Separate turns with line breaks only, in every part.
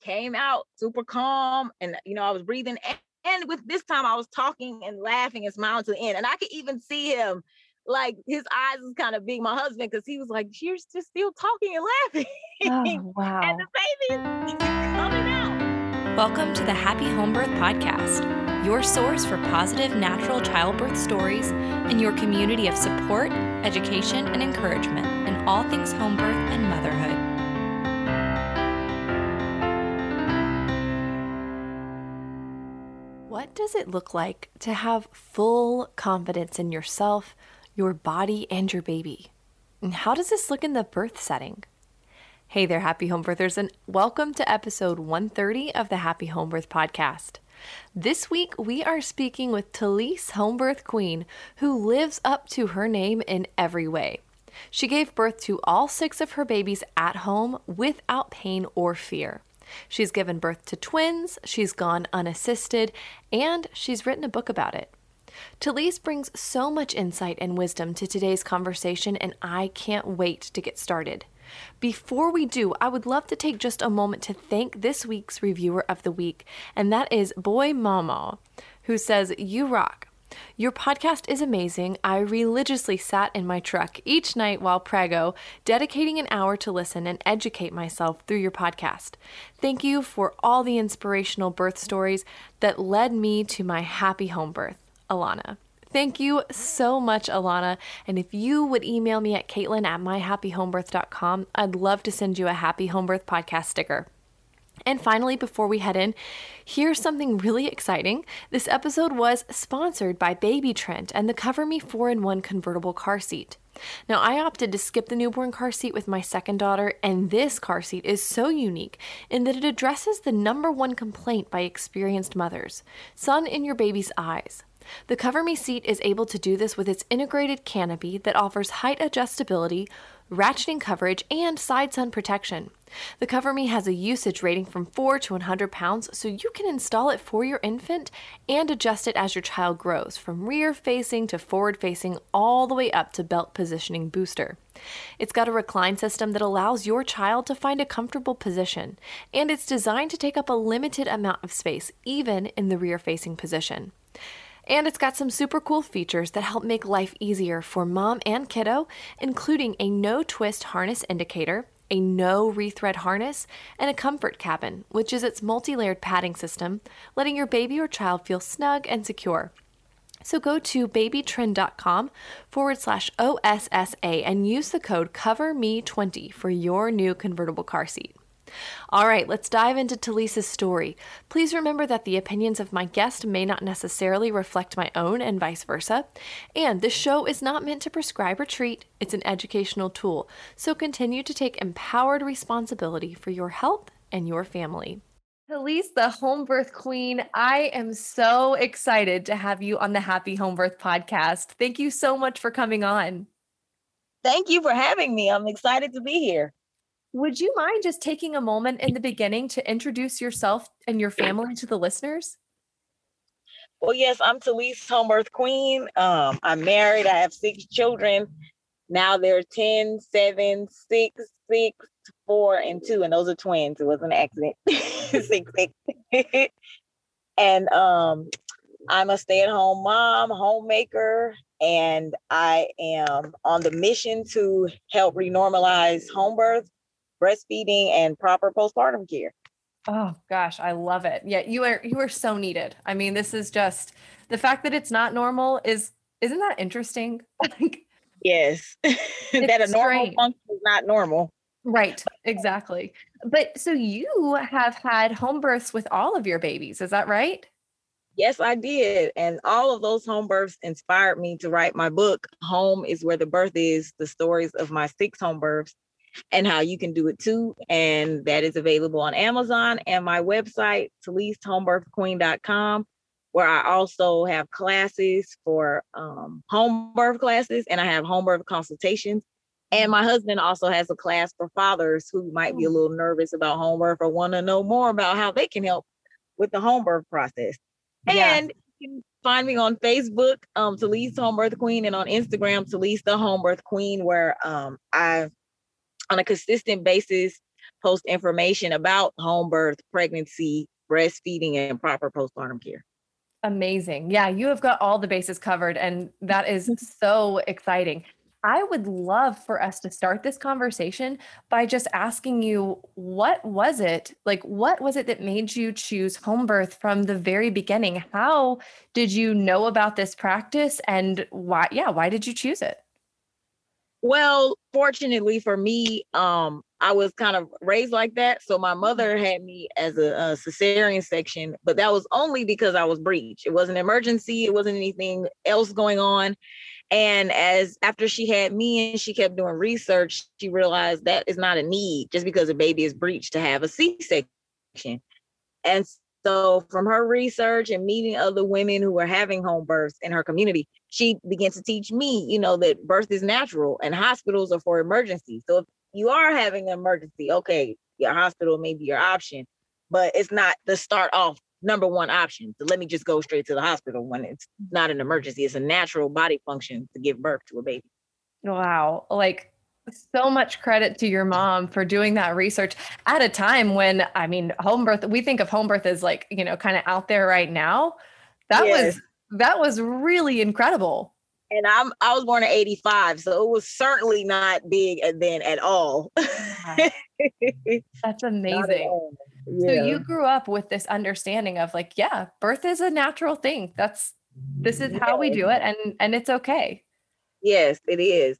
came out super calm and you know I was breathing and, and with this time I was talking and laughing and smiling to the end and I could even see him like his eyes was kind of big my husband because he was like you're just still talking and laughing.
Oh, wow.
and the baby's coming out.
Welcome to the happy home birth podcast your source for positive natural childbirth stories and your community of support education and encouragement in all things home birth and motherhood What does it look like to have full confidence in yourself, your body, and your baby? And how does this look in the birth setting? Hey there, happy home birthers, and welcome to episode 130 of the Happy Home Birth Podcast. This week, we are speaking with Talise Home Birth Queen, who lives up to her name in every way. She gave birth to all six of her babies at home without pain or fear. She's given birth to twins, she's gone unassisted, and she's written a book about it. Talise brings so much insight and wisdom to today's conversation, and I can't wait to get started. Before we do, I would love to take just a moment to thank this week's reviewer of the week, and that is Boy Mama, who says, You rock. Your podcast is amazing. I religiously sat in my truck each night while prego, dedicating an hour to listen and educate myself through your podcast. Thank you for all the inspirational birth stories that led me to my happy home birth. Alana. Thank you so much, Alana. And if you would email me at caitlin at myhappyhomebirth.com, I'd love to send you a Happy Home Birth podcast sticker. And finally, before we head in, here's something really exciting. This episode was sponsored by Baby Trend and the Cover Me 4 in 1 convertible car seat. Now, I opted to skip the newborn car seat with my second daughter, and this car seat is so unique in that it addresses the number one complaint by experienced mothers sun in your baby's eyes. The Cover Me seat is able to do this with its integrated canopy that offers height adjustability, ratcheting coverage, and side sun protection. The Cover Me has a usage rating from 4 to 100 pounds, so you can install it for your infant and adjust it as your child grows, from rear facing to forward facing, all the way up to belt positioning booster. It's got a recline system that allows your child to find a comfortable position, and it's designed to take up a limited amount of space, even in the rear facing position. And it's got some super cool features that help make life easier for mom and kiddo, including a no twist harness indicator, a no rethread harness, and a comfort cabin, which is its multi layered padding system, letting your baby or child feel snug and secure. So go to babytrend.com forward slash OSSA and use the code COVERME20 for your new convertible car seat. All right, let's dive into Talise's story. Please remember that the opinions of my guest may not necessarily reflect my own and vice versa. And this show is not meant to prescribe or treat, it's an educational tool. So continue to take empowered responsibility for your health and your family. Talise, the home birth queen, I am so excited to have you on the Happy Home Birth podcast. Thank you so much for coming on.
Thank you for having me. I'm excited to be here.
Would you mind just taking a moment in the beginning to introduce yourself and your family to the listeners?
Well, yes, I'm Talise Home Birth Queen. Um, I'm married. I have six children. Now they're 10, 7, 6, 6, 4, and 2. And those are twins. It was an accident. six, six. and um, I'm a stay-at-home mom, homemaker, and I am on the mission to help renormalize home birth breastfeeding and proper postpartum care.
Oh gosh, I love it. Yeah, you are you are so needed. I mean, this is just the fact that it's not normal is isn't that interesting?
yes. that a normal strange. function is not normal.
Right, exactly. But so you have had home births with all of your babies, is that right?
Yes, I did. And all of those home births inspired me to write my book, Home is Where the Birth Is The Stories of My Six Home Births and how you can do it too. And that is available on Amazon and my website, TaliseHomebirthQueen.com, where I also have classes for um, home birth classes and I have home birth consultations. And my husband also has a class for fathers who might be a little nervous about home birth or want to know more about how they can help with the home birth process. Yeah. And you can find me on Facebook, um, Talise Home Birth Queen, and on Instagram, Talise the Home Birth Queen, where um, I on a consistent basis post information about home birth, pregnancy, breastfeeding, and proper postpartum care.
Amazing. Yeah, you have got all the bases covered, and that is so exciting. I would love for us to start this conversation by just asking you what was it like what was it that made you choose home birth from the very beginning? How did you know about this practice and why yeah, why did you choose it?
Well, fortunately for me, um, I was kind of raised like that. So my mother mm-hmm. had me as a, a cesarean section, but that was only because I was breech. It wasn't an emergency. It wasn't anything else going on. And as after she had me and she kept doing research, she realized that is not a need just because a baby is breech to have a C-section. And so from her research and meeting other women who were having home births in her community, she began to teach me, you know, that birth is natural and hospitals are for emergencies. So if you are having an emergency, okay, your hospital may be your option, but it's not the start off number one option. So let me just go straight to the hospital when it's not an emergency. It's a natural body function to give birth to a baby.
Wow. Like so much credit to your mom for doing that research at a time when I mean home birth we think of home birth as like, you know, kind of out there right now. That yes. was that was really incredible.
And I'm I was born in 85, so it was certainly not big uh, then at all.
That's amazing. Yeah. So you grew up with this understanding of like, yeah, birth is a natural thing. That's this is how we do it and and it's okay.
Yes, it is.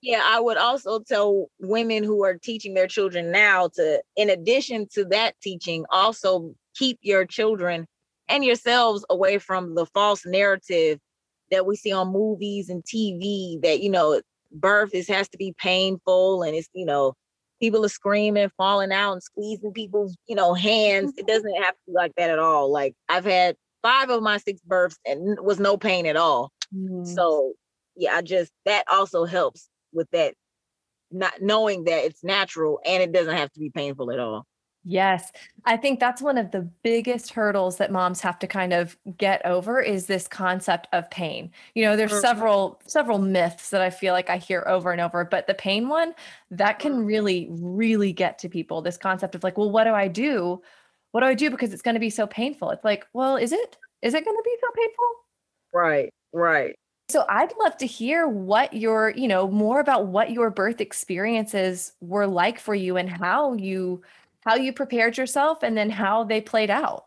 Yeah, I would also tell women who are teaching their children now to in addition to that teaching, also keep your children and yourselves away from the false narrative that we see on movies and TV that you know birth is has to be painful and it's you know people are screaming, falling out, and squeezing people's, you know, hands. It mm-hmm. doesn't have to be like that at all. Like I've had five of my six births and was no pain at all. Mm-hmm. So yeah, I just that also helps with that not knowing that it's natural and it doesn't have to be painful at all.
Yes. I think that's one of the biggest hurdles that moms have to kind of get over is this concept of pain. You know, there's mm-hmm. several several myths that I feel like I hear over and over, but the pain one, that can mm-hmm. really really get to people. This concept of like, well, what do I do? What do I do because it's going to be so painful? It's like, well, is it? Is it going to be so painful?
Right. Right.
So I'd love to hear what your, you know, more about what your birth experiences were like for you and how you how you prepared yourself and then how they played out.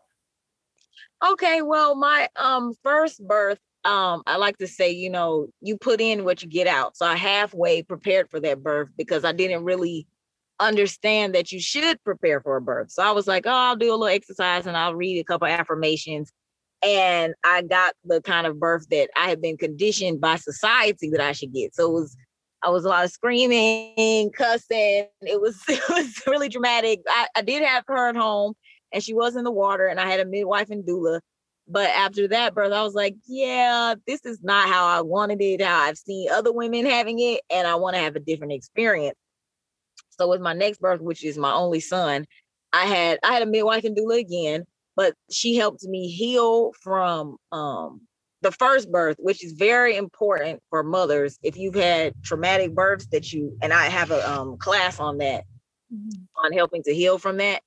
Okay, well, my um first birth, um, I like to say, you know, you put in what you get out. So I halfway prepared for that birth because I didn't really understand that you should prepare for a birth. So I was like, oh, I'll do a little exercise and I'll read a couple affirmations. And I got the kind of birth that I had been conditioned by society that I should get. So it was I was a lot of screaming, cussing. It was it was really dramatic. I, I did have her at home and she was in the water and I had a midwife and doula. But after that birth, I was like, yeah, this is not how I wanted it, how I've seen other women having it, and I want to have a different experience. So with my next birth, which is my only son, I had I had a midwife and doula again, but she helped me heal from um the first birth, which is very important for mothers. If you've had traumatic births, that you and I have a um, class on that, mm-hmm. on helping to heal from that,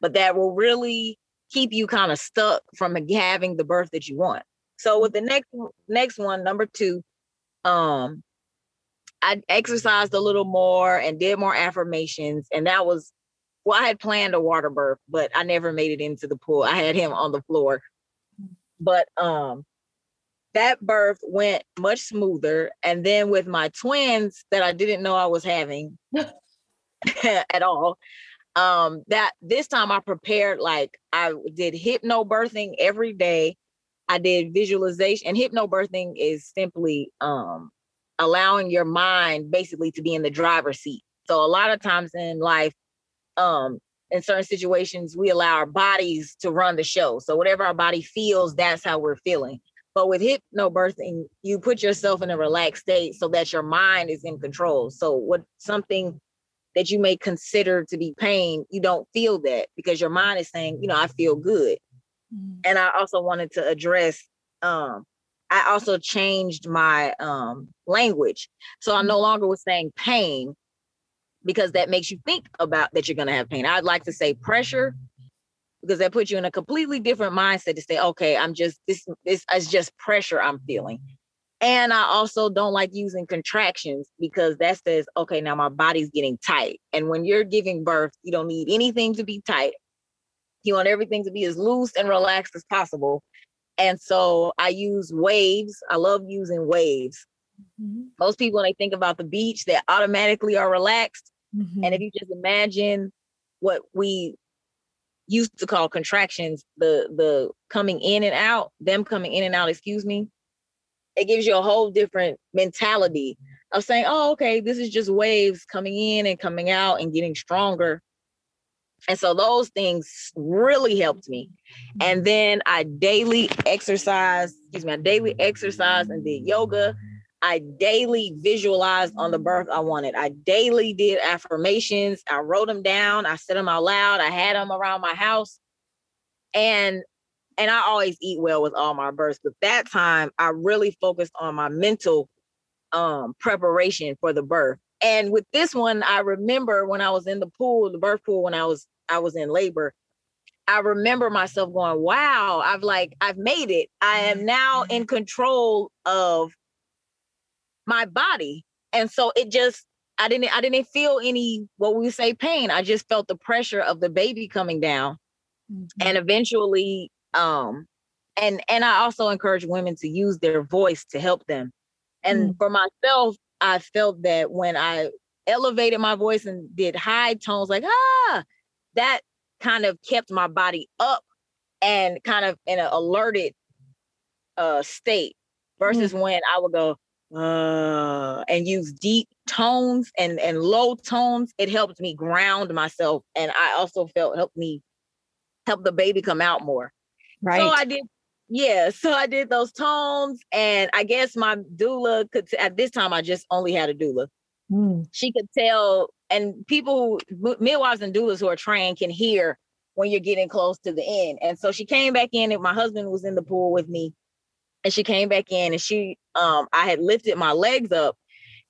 but that will really keep you kind of stuck from having the birth that you want. So with the next next one, number two, um, I exercised a little more and did more affirmations, and that was well, I had planned a water birth, but I never made it into the pool. I had him on the floor. Mm. But um that birth went much smoother. And then with my twins that I didn't know I was having at all, um, that this time I prepared like I did hypnobirthing every day. I did visualization and hypnobirthing is simply um allowing your mind basically to be in the driver's seat. So a lot of times in life, um, in certain situations, we allow our bodies to run the show. So whatever our body feels, that's how we're feeling. But with hypnobirthing, you put yourself in a relaxed state so that your mind is in control. So what something that you may consider to be pain, you don't feel that because your mind is saying, you know, I feel good. Mm-hmm. And I also wanted to address um I also changed my um language. So I no mm-hmm. longer was saying pain. because that makes you think about that you're going to have pain. I'd like to say pressure because that puts you in a completely different mindset to say, okay, I'm just this this is just pressure I'm feeling. And I also don't like using contractions because that says, okay, now my body's getting tight. And when you're giving birth, you don't need anything to be tight. You want everything to be as loose and relaxed as possible. And so I use waves. I love using waves. Mm-hmm. Most people, when they think about the beach, they automatically are relaxed. Mm-hmm. And if you just imagine what we used to call contractions, the the coming in and out, them coming in and out, excuse me, it gives you a whole different mentality of saying, oh, okay, this is just waves coming in and coming out and getting stronger. And so those things really helped me. And then I daily exercise, excuse me, I daily exercise and did yoga. I daily visualized on the birth I wanted. I daily did affirmations. I wrote them down. I said them out loud. I had them around my house. And and I always eat well with all my births, but that time I really focused on my mental um, preparation for the birth. And with this one, I remember when I was in the pool, the birth pool, when I was I was in labor, I remember myself going, "Wow, I've like I've made it. I am now in control of my body." And so it just I didn't I didn't feel any what we say pain. I just felt the pressure of the baby coming down. Mm-hmm. And eventually um and and i also encourage women to use their voice to help them and mm. for myself i felt that when i elevated my voice and did high tones like ah that kind of kept my body up and kind of in an alerted uh state versus mm. when i would go uh and use deep tones and and low tones it helped me ground myself and i also felt helped me help the baby come out more Right. So I did, yeah. So I did those tones, and I guess my doula could. At this time, I just only had a doula. Mm. She could tell, and people, who, midwives and doulas who are trained can hear when you're getting close to the end. And so she came back in, and my husband was in the pool with me, and she came back in, and she, um, I had lifted my legs up,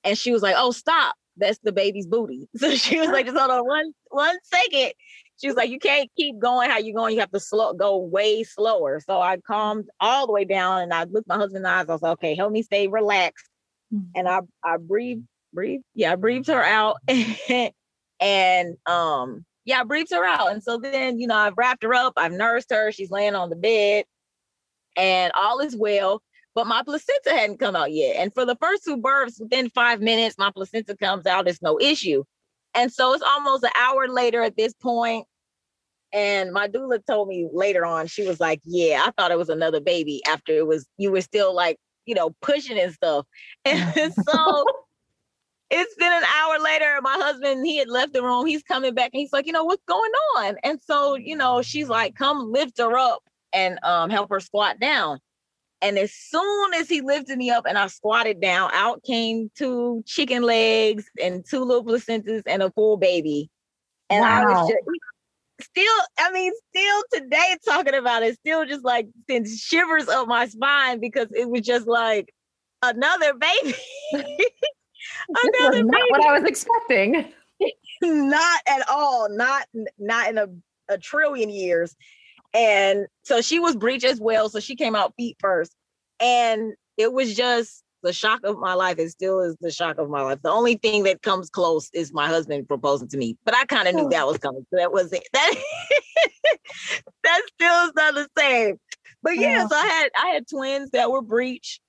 and she was like, "Oh, stop." That's the baby's booty. So she was like, just hold on one one second she was like, you can't keep going how you're going. You have to slow go way slower. So I calmed all the way down and I looked my husband in the eyes. I was like, okay, help me stay relaxed. Mm-hmm. And I I breathed, breathed. Yeah, I breathed her out. and um, yeah, I breathed her out. And so then, you know, I've wrapped her up, I've nursed her, she's laying on the bed, and all is well. But my placenta hadn't come out yet. And for the first two births, within five minutes, my placenta comes out. It's no issue. And so it's almost an hour later at this point, And my doula told me later on, she was like, Yeah, I thought it was another baby after it was, you were still like, you know, pushing and stuff. And so it's been an hour later. My husband, he had left the room. He's coming back and he's like, you know, what's going on? And so, you know, she's like, come lift her up and um, help her squat down. And as soon as he lifted me up and I squatted down, out came two chicken legs and two little placentas and a full baby. And wow. I was just still, I mean, still today talking about it, still just like sends shivers up my spine because it was just like another baby.
another not baby. what I was expecting.
not at all. Not not in a, a trillion years. And so she was breech as well. So she came out feet first. And it was just the shock of my life. It still is the shock of my life. The only thing that comes close is my husband proposing to me. But I kind of knew that was coming. So that was it. That, that still is not the same. But yeah, so I had I had twins that were breech.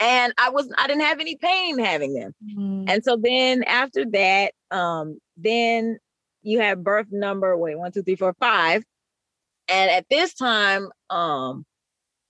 And I was I didn't have any pain having them. Mm-hmm. And so then after that, um, then you have birth number, wait, one, two, three, four, five. And at this time, um,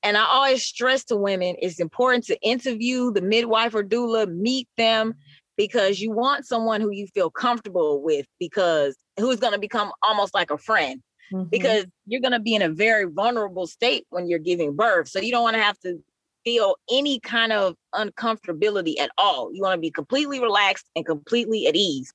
and I always stress to women, it's important to interview the midwife or doula, meet them, because you want someone who you feel comfortable with, because who's going to become almost like a friend. Mm-hmm. Because you're going to be in a very vulnerable state when you're giving birth. So you don't want to have to feel any kind of uncomfortability at all. You want to be completely relaxed and completely at ease.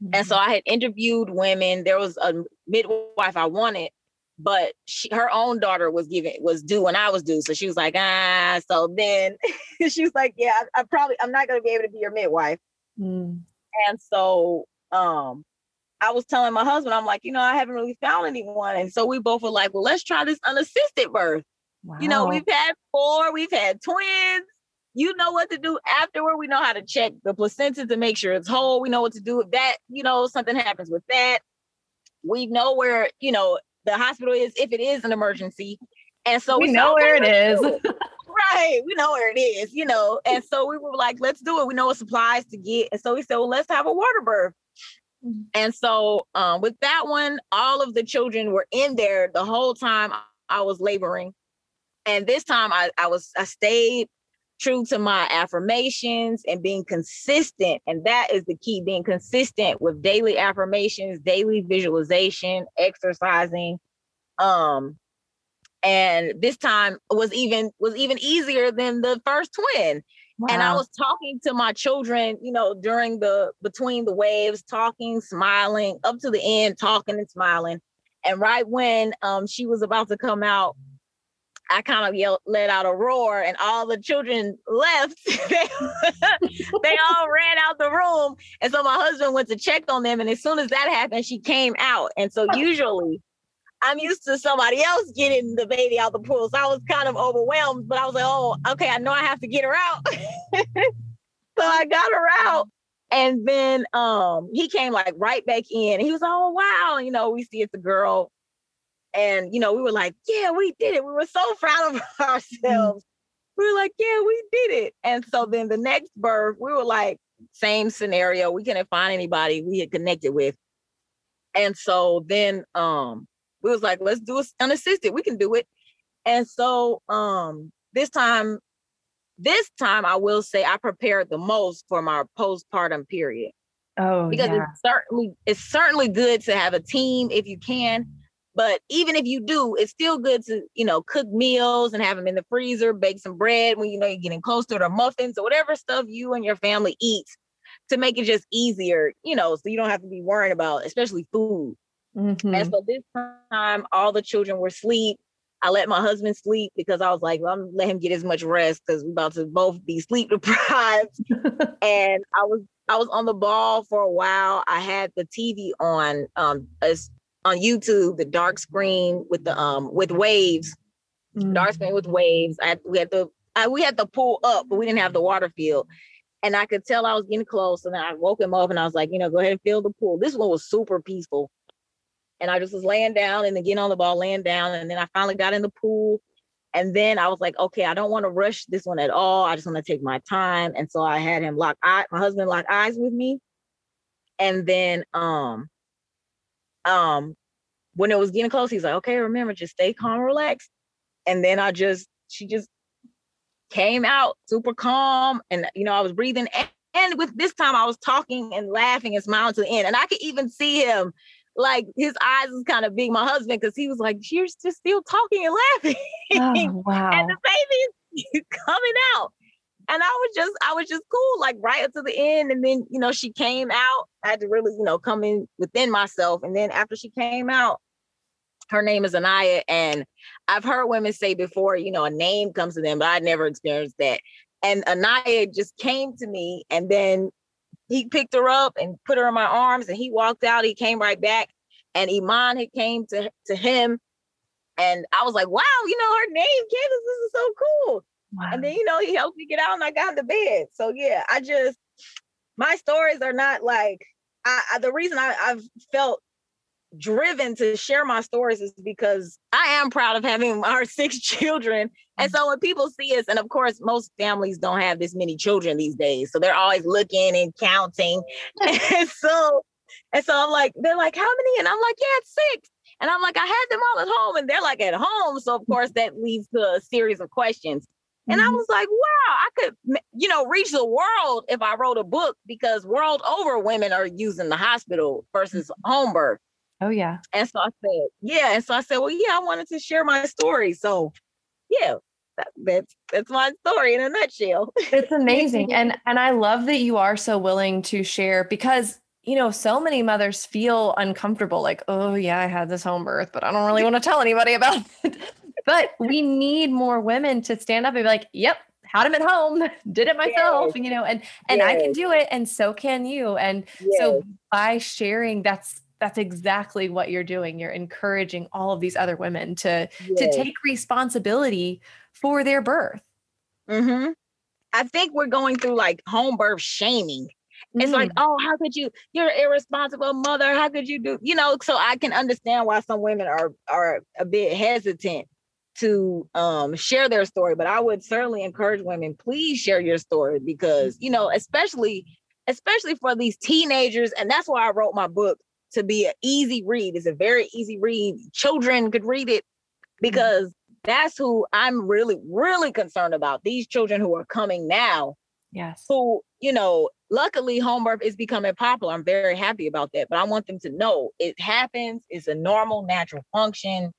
Mm-hmm. And so mm-hmm. I had interviewed women. There was a midwife I wanted, but she, her own daughter was given was due when I was due. So she was like, ah. So then she was like, yeah, I, I probably I'm not going to be able to be your midwife. Mm. And so um I was telling my husband, I'm like, you know, I haven't really found anyone. And so we both were like, well, let's try this unassisted birth. Wow. You know, we've had four, we've had twins. You know what to do afterward. We know how to check the placenta to make sure it's whole. We know what to do if that, you know, something happens with that. We know where, you know, the hospital is if it is an emergency. And so
we, know where it is.
right. We know where it is, you know. And so we were like, let's do it. We know what supplies to get. And so we said, well, let's have a water birth. And so um, with that one, all of the children were in there the whole time I was laboring. And this time I, I was I stayed true to my affirmations and being consistent. And that is the key, being consistent with daily affirmations, daily visualization, exercising. Um, and this time was even was even easier than the first twin. Wow. And I was talking to my children, you know, during the between the waves, talking, smiling, up to the end, talking and smiling. And right when um, she was about to come out, I kind of yelled, let out a roar, and all the children left. they, they all ran out the room. And so my husband went to check on them. And as soon as that happened, she came out. And so usually I'm used to somebody else getting the baby out the pool. So I was kind of overwhelmed, but I was like, oh, okay, I know I have to get her out. so I got her out. And then um he came like right back in. He was, oh wow, you know, we see it's a girl and, you know, we were like, yeah, we did it. We were so proud of ourselves. We were like, yeah, we did it. And so then the next birth, we were like, same scenario. We couldn't find anybody we had connected with. And so then um we was like, let's do it unassisted. We can do it. And so um this time, this time I will say I prepared the most for my postpartum period.
Oh,
because yeah. it's certainly it's certainly good to have a team if you can. But even if you do, it's still good to, you know, cook meals and have them in the freezer, bake some bread when you know you're getting close to it, or muffins or whatever stuff you and your family eat to make it just easier, you know, so you don't have to be worrying about, especially food. Mm-hmm. And so this time, all the children were asleep. I let my husband sleep because I was like, well, I'm let him get as much rest because we're about to both be sleep deprived. and I was I was on the ball for a while. I had the TV on um on YouTube, the dark screen with the um with waves, mm-hmm. dark screen with waves. I we had to I, we had to pull up, but we didn't have the water field. And I could tell I was getting close. And then I woke him up and I was like, you know, go ahead and fill the pool. This one was super peaceful. And I just was laying down and then getting on the ball, laying down. And then I finally got in the pool. And then I was like, okay, I don't want to rush this one at all. I just want to take my time. And so I had him lock eye, my husband lock eyes with me. And then um um when it was getting close, he's like, okay, remember, just stay calm, relax. And then I just, she just came out super calm. And, you know, I was breathing. And, and with this time, I was talking and laughing and smiling to the end. And I could even see him, like his eyes was kind of big, my husband, because he was like, you're just still talking and laughing.
Oh, wow.
and the baby's coming out and I was just, I was just cool, like right up to the end. And then, you know, she came out. I had to really, you know, come in within myself. And then after she came out, her name is Anaya. And I've heard women say before, you know, a name comes to them, but I never experienced that. And Anaya just came to me and then he picked her up and put her in my arms and he walked out. He came right back. And Iman had came to, to him. And I was like, wow, you know, her name, Candace, this is so cool. Wow. And then, you know, he helped me get out and I got into bed. So yeah, I just, my stories are not like, I, I the reason I, I've felt driven to share my stories is because I am proud of having our six children. And mm. so when people see us, and of course, most families don't have this many children these days. So they're always looking and counting. and so, and so I'm like, they're like, how many? And I'm like, yeah, it's six. And I'm like, I had them all at home, and they're like at home. So of course that leads to a series of questions. And I mm-hmm. was like, wow, I could, you know, reach the world if I wrote a book because world over women are using the hospital versus mm-hmm. home birth.
Oh yeah.
And so I said, yeah. And so I said, well, yeah, I wanted to share my story. So yeah, that, that's that's my story in a nutshell.
It's amazing. and and I love that you are so willing to share because you know, so many mothers feel uncomfortable, like, oh yeah, I had this home birth, but I don't really want to tell anybody about it. But we need more women to stand up and be like, yep, had them at home, did it myself, yes. you know, and and yes. I can do it and so can you. And yes. so by sharing that's that's exactly what you're doing. You're encouraging all of these other women to to take responsibility for their birth.
Mhm. I think we're going through like home birth shaming. It's mm. like, oh, how could you? You're an irresponsible mother. How could you do? You know, so I can understand why some women are are a bit hesitant to um, share their story. But I would certainly encourage women, please share your story because you know, especially especially for these teenagers, and that's why I wrote my book to be an easy read. It's a very easy read. Children could read it mm. because that's who I'm really, really concerned about. These children who are coming now.
Yes.
Who, you know, luckily home birth is becoming popular. I'm very happy about that. But I want them to know it happens, it's a normal, natural function,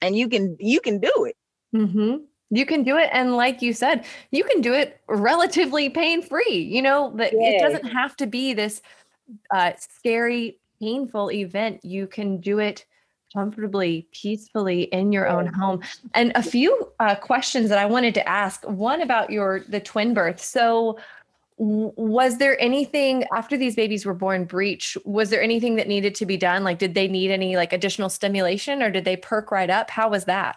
and you can you can do it.
Mm-hmm. You can do it. And like you said, you can do it relatively pain-free. You know, that yes. it doesn't have to be this uh, scary, painful event. You can do it comfortably, peacefully in your own home. And a few uh, questions that I wanted to ask. One about your the twin birth. So, was there anything after these babies were born breech was there anything that needed to be done? Like did they need any like additional stimulation or did they perk right up? How was that?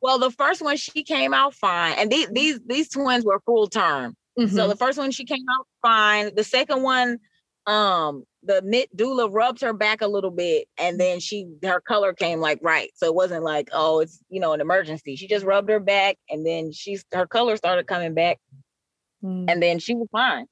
Well the first one she came out fine and these these, these twins were full term. Mm-hmm. so the first one she came out fine. The second one um the mid doula rubbed her back a little bit and then she her color came like right. So it wasn't like oh it's you know an emergency. She just rubbed her back and then she's her color started coming back mm. and then she was fine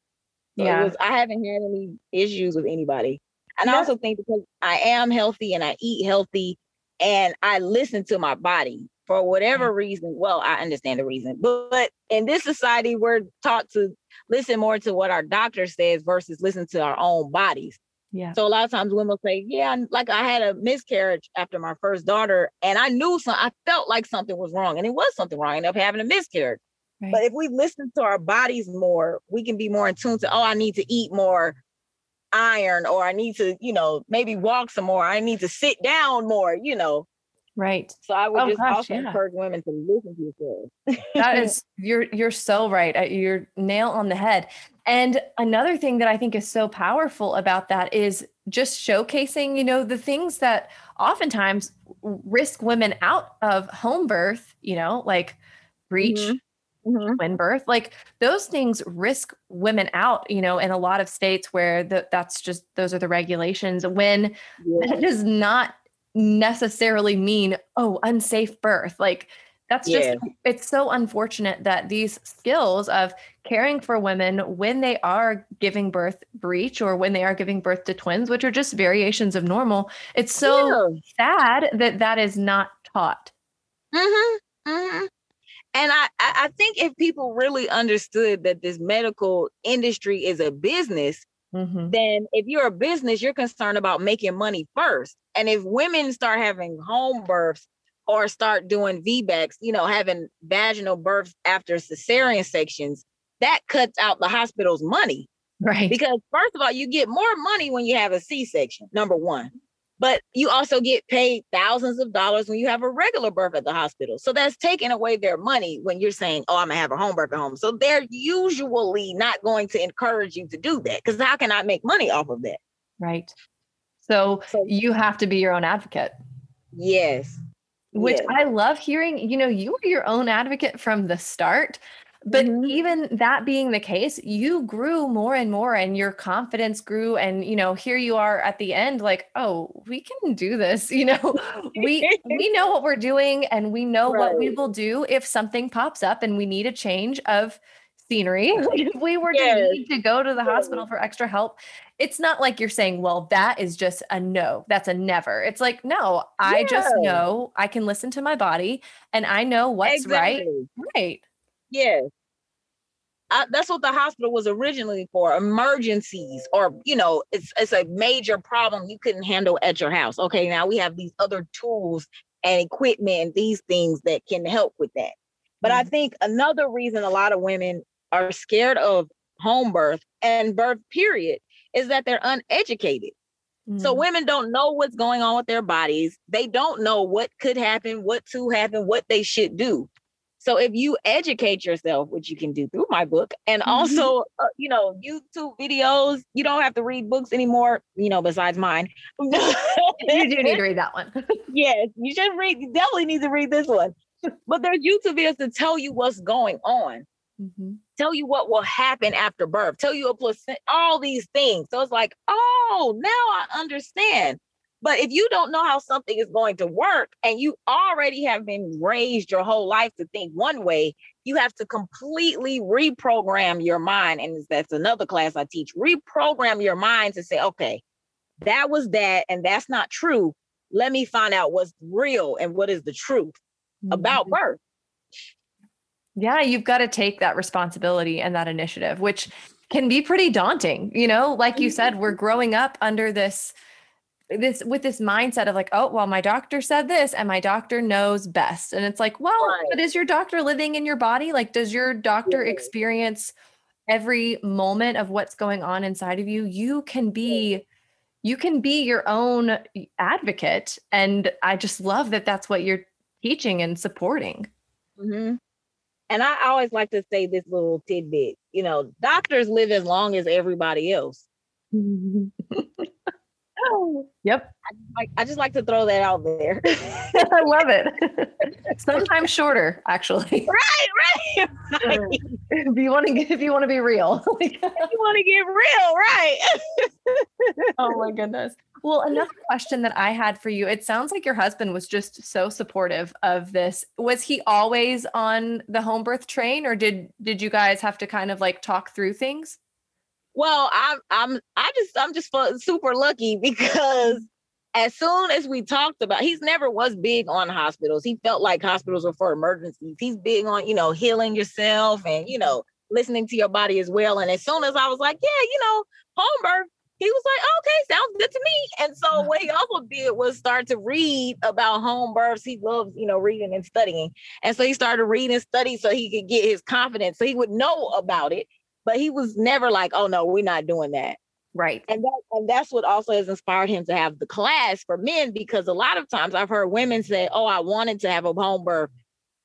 so yeah was, i haven't had any issues with anybody and yeah. i also think because i am healthy and i eat healthy and i listen to my body for whatever reason well i understand the reason but, but in this society we're taught to listen more to what our doctor says versus listen to our own bodies
yeah.
So a lot of times women will say, "Yeah, like I had a miscarriage after my first daughter, and I knew some. I felt like something was wrong, and it was something wrong. I ended up having a miscarriage. Right. But if we listen to our bodies more, we can be more in tune to. Oh, I need to eat more iron, or I need to, you know, maybe walk some more. I need to sit down more. You know,
Right.
So I would oh, just gosh, also yeah. encourage women to listen to yourself.
that is you're you're so right. Uh, you're nail on the head. And another thing that I think is so powerful about that is just showcasing, you know, the things that oftentimes risk women out of home birth, you know, like breech, mm-hmm. Mm-hmm. twin birth, like those things risk women out, you know, in a lot of states where the, that's just those are the regulations when yeah. that does not necessarily mean oh unsafe birth like that's just yeah. it's so unfortunate that these skills of caring for women when they are giving birth breech or when they are giving birth to twins which are just variations of normal it's so yeah. sad that that is not taught
mm-hmm. Mm-hmm. And I, I think if people really understood that this medical industry is a business mm-hmm. then if you're a business, you're concerned about making money first. And if women start having home births or start doing VBACs, you know, having vaginal births after cesarean sections, that cuts out the hospital's money.
Right.
Because first of all, you get more money when you have a C-section, number one but you also get paid thousands of dollars when you have a regular birth at the hospital. So that's taking away their money when you're saying, oh, I'm gonna have a home birth at home. So they're usually not going to encourage you to do that because how can I make money off of that?
Right. So, so you have to be your own advocate.
Yes.
Which yes. I love hearing. You know, you were your own advocate from the start. But mm-hmm. even that being the case, you grew more and more and your confidence grew. And, you know, here you are at the end, like, oh, we can do this. You know, we we know what we're doing and we know right. what we will do if something pops up and we need a change of scenery. if we were yes. to need to go to the hospital for extra help, it's not like you're saying, well, that is just a no. That's a never. It's like, no, I yeah. just know I can listen to my body and I know what's exactly. right. Right.
Yes. I, that's what the hospital was originally for emergencies or you know it's it's a major problem you couldn't handle at your house okay now we have these other tools and equipment and these things that can help with that but mm-hmm. i think another reason a lot of women are scared of home birth and birth period is that they're uneducated mm-hmm. so women don't know what's going on with their bodies they don't know what could happen what to happen what they should do So if you educate yourself, which you can do through my book, and mm-hmm. also, uh, you know, YouTube videos, you don't have to read books anymore, you know, besides mine.
you do need to read that one.
yes, you should read, you definitely need to read this one. But there's YouTube videos to tell you what's going on. Mm-hmm. Tell you what will happen after birth, tell you a placenta, all these things. So it's like, oh, now I understand. But if you don't know how something is going to work and you already have been raised your whole life to think one way, you have to completely reprogram your mind. And that's another class I teach reprogram your mind to say, okay, that was that, and that's not true. Let me find out what's real and what is the truth mm-hmm. about birth.
Yeah, you've got to take that responsibility and that initiative, which can be pretty daunting. You know, like you said, we're growing up under this this with this mindset of like, oh, well, my doctor said this and my doctor knows best. And it's like, well, right. but is your doctor living in your body? Like, does your doctor yeah. experience every moment of what's going on inside of you? You can be you can be your own advocate and i just love that that's what you're teaching and supporting
mm-hmm. and i always like to say this little tidbit you know doctors live as long as everybody else Oh,
yep.
I, I, just like to throw that out there.
I love it. Sometimes shorter, actually.
Right,
right. right. If you want to if you want to be real.
if you want to get real, right.
oh my goodness. Well, another question that I had for you. It sounds like your husband was just so supportive of this. Was he always on the home birth train or did did you guys have to kind of like talk through things?
Well, I'm I'm I just I'm just super lucky because as soon as we talked about he's never was big on hospitals. He felt like hospitals were for emergencies. He's big on, you know, healing yourself and, you know, listening to your body as well. And as soon as I was like, yeah, you know, home birth, he was like, okay, sounds good to me. And so what he also did was start to read about home births. He loves, you know, reading and studying. And so he started reading and studying so he could get his confidence. So he would know about it but he was never like, oh no, we're not doing that.
Right.
And that and that's what also has inspired him to have the class for men because a lot of times I've heard women say, Oh, I wanted to have a home birth,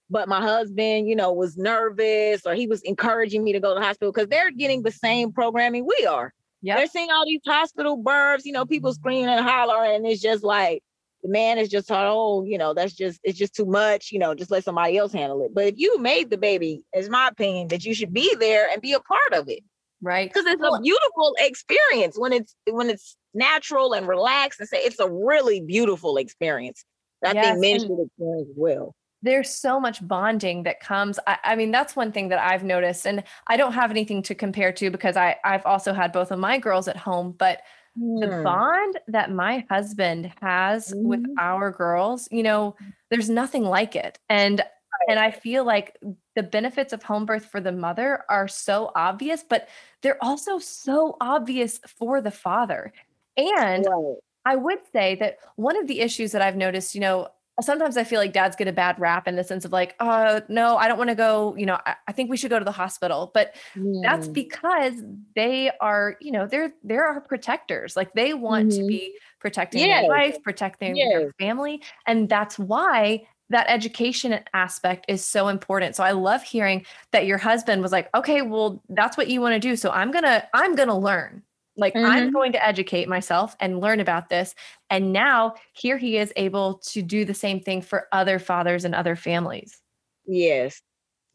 but my husband, you know, was nervous or he was encouraging me to go to the hospital because they're getting the same programming we are. Yeah. They're seeing all these hospital births, you know, people screaming and hollering, and it's just like the man is just thought, oh, you know, that's just it's just too much, you know, just let somebody else handle it. But if you made the baby, it's my opinion that you should be there and be a part of it.
Right.
Because it's a beautiful experience when it's when it's natural and relaxed and say it's a really beautiful experience. I yes, think men should experience as well
there's so much bonding that comes I, I, mean that's one thing that i've noticed and i don't have anything to compare to because i i've also had both of my girls at home but the hmm. bond that my husband has mm-hmm. with our girls, you know, there's nothing like it. And and I feel like the benefits of home birth for the mother are so obvious, but they're also so obvious for the father. And right. I would say that one of the issues that I've noticed, you know, sometimes I feel like dads get a bad rap in the sense of like, oh, no, I don't want to go, you know, I, I, think we should go to the hospital. But mm. that's because they are, you know, they're they're our protectors. Like they want mm-hmm. to be protecting yes. their life, protecting yes. their family. And that's why that education aspect is so important. So I love hearing that your husband was like, okay, well, that's what you want to do. So I'm gonna, I'm gonna learn. Like, mm-hmm. I'm going to educate myself and learn about this. And now here he is able to do the same thing for other fathers and other families.
Yes.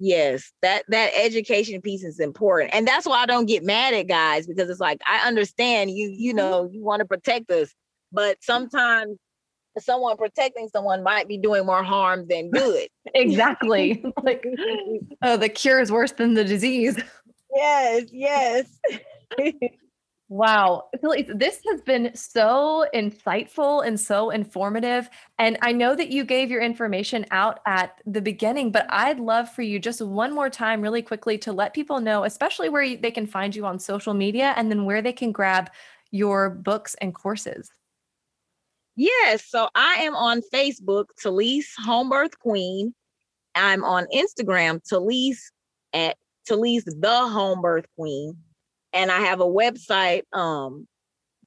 Yes, that that education piece is important. And that's why I don't get mad at guys because it's like I understand you you mm-hmm. know, you want to protect us, but sometimes someone protecting someone might be doing more harm than good.
exactly. like oh, the cure is worse than the disease.
Yes, yes.
Wow. This has been so insightful and so informative. And I know that you gave your information out at the beginning, but I'd love for you just one more time, really quickly, to let people know, especially where they can find you on social media and then where they can grab your books and courses.
Yes. So I am on Facebook, Talise Homebirth Queen. I'm on Instagram, Talise at Talise the Homebirth Queen and I have a website, um,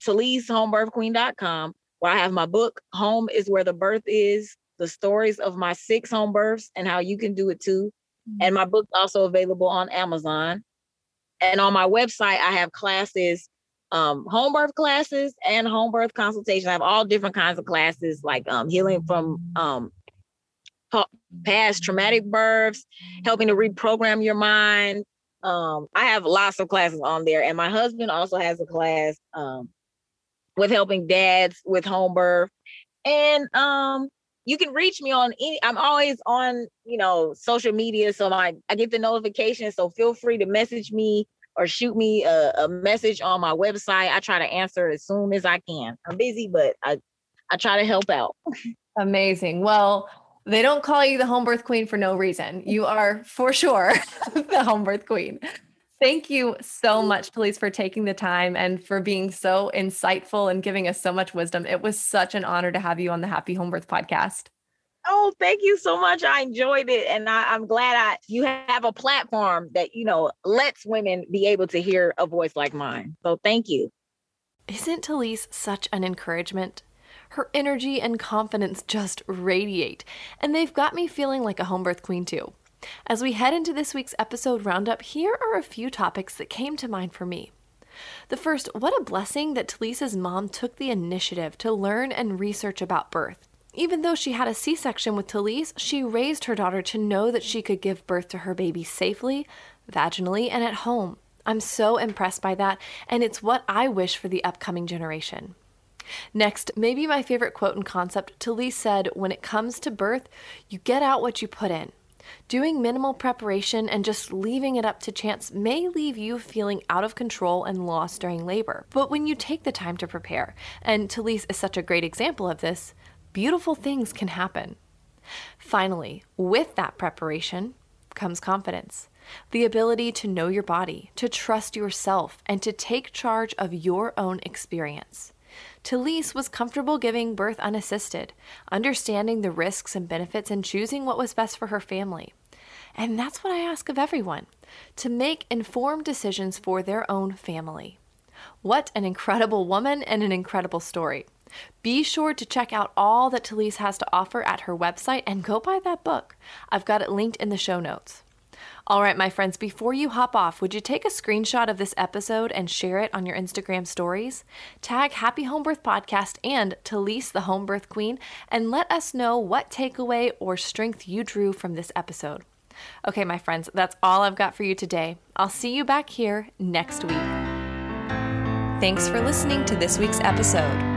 TaliseHomebirthQueen.com, where I have my book, Home is Where the Birth Is, the stories of my six home births and how you can do it too. And my book's also available on Amazon. And on my website, I have classes, um, home birth classes and home birth consultation. I have all different kinds of classes like um, healing from um, past traumatic births, helping to reprogram your mind. Um, I have lots of classes on there. And my husband also has a class um, with helping dads with home birth. And um, you can reach me on any i'm always on you know social media so my i get the notifications. so feel free to message me or shoot me a, a, message on my website i try to answer as soon as i can i'm busy but i i try to help out
amazing well they don't call you the home birth queen for no reason you are for sure the home birth queen Thank you so much, Talise, for taking the time and for being so insightful and giving us so much wisdom. It was such an honor to have you on the Happy Home Birth podcast.
Oh, thank you so much. I enjoyed it. And I, am glad I you have a platform that, you know, lets women be able to hear a voice like mine. So thank you.
Isn't Talise such an encouragement? Her energy and confidence just radiate, and they've got me feeling like a home birth queen too. As we head into this week's episode roundup, here are a few topics that came to mind for me. The first, what a blessing that Talise's mom took the initiative to learn and research about birth. Even though she had a C section with Talise, she raised her daughter to know that she could give birth to her baby safely, vaginally, and at home. I'm so impressed by that, and it's what I wish for the upcoming generation. Next, maybe my favorite quote and concept Talise said, When it comes to birth, you get out what you put in. Doing minimal preparation and just leaving it up to chance may leave you feeling out of control and lost during labor. But when you take the time to prepare, and Talise is such a great example of this, beautiful things can happen. Finally, with that preparation comes confidence the ability to know your body, to trust yourself, and to take charge of your own experience. Talise was comfortable giving birth unassisted, understanding the risks and benefits and choosing what was best for her family. And that's what I ask of everyone to make informed decisions for their own family. What an incredible woman and an incredible story. Be sure to check out all that Talise has to offer at her website and go buy that book. I've got it linked in the show notes. All right, my friends, before you hop off, would you take a screenshot of this episode and share it on your Instagram stories? Tag Happy Home Birth Podcast and Talise, the Home Birth Queen, and let us know what takeaway or strength you drew from this episode. Okay, my friends, that's all I've got for you today. I'll see you back here next week. Thanks for listening to this week's episode.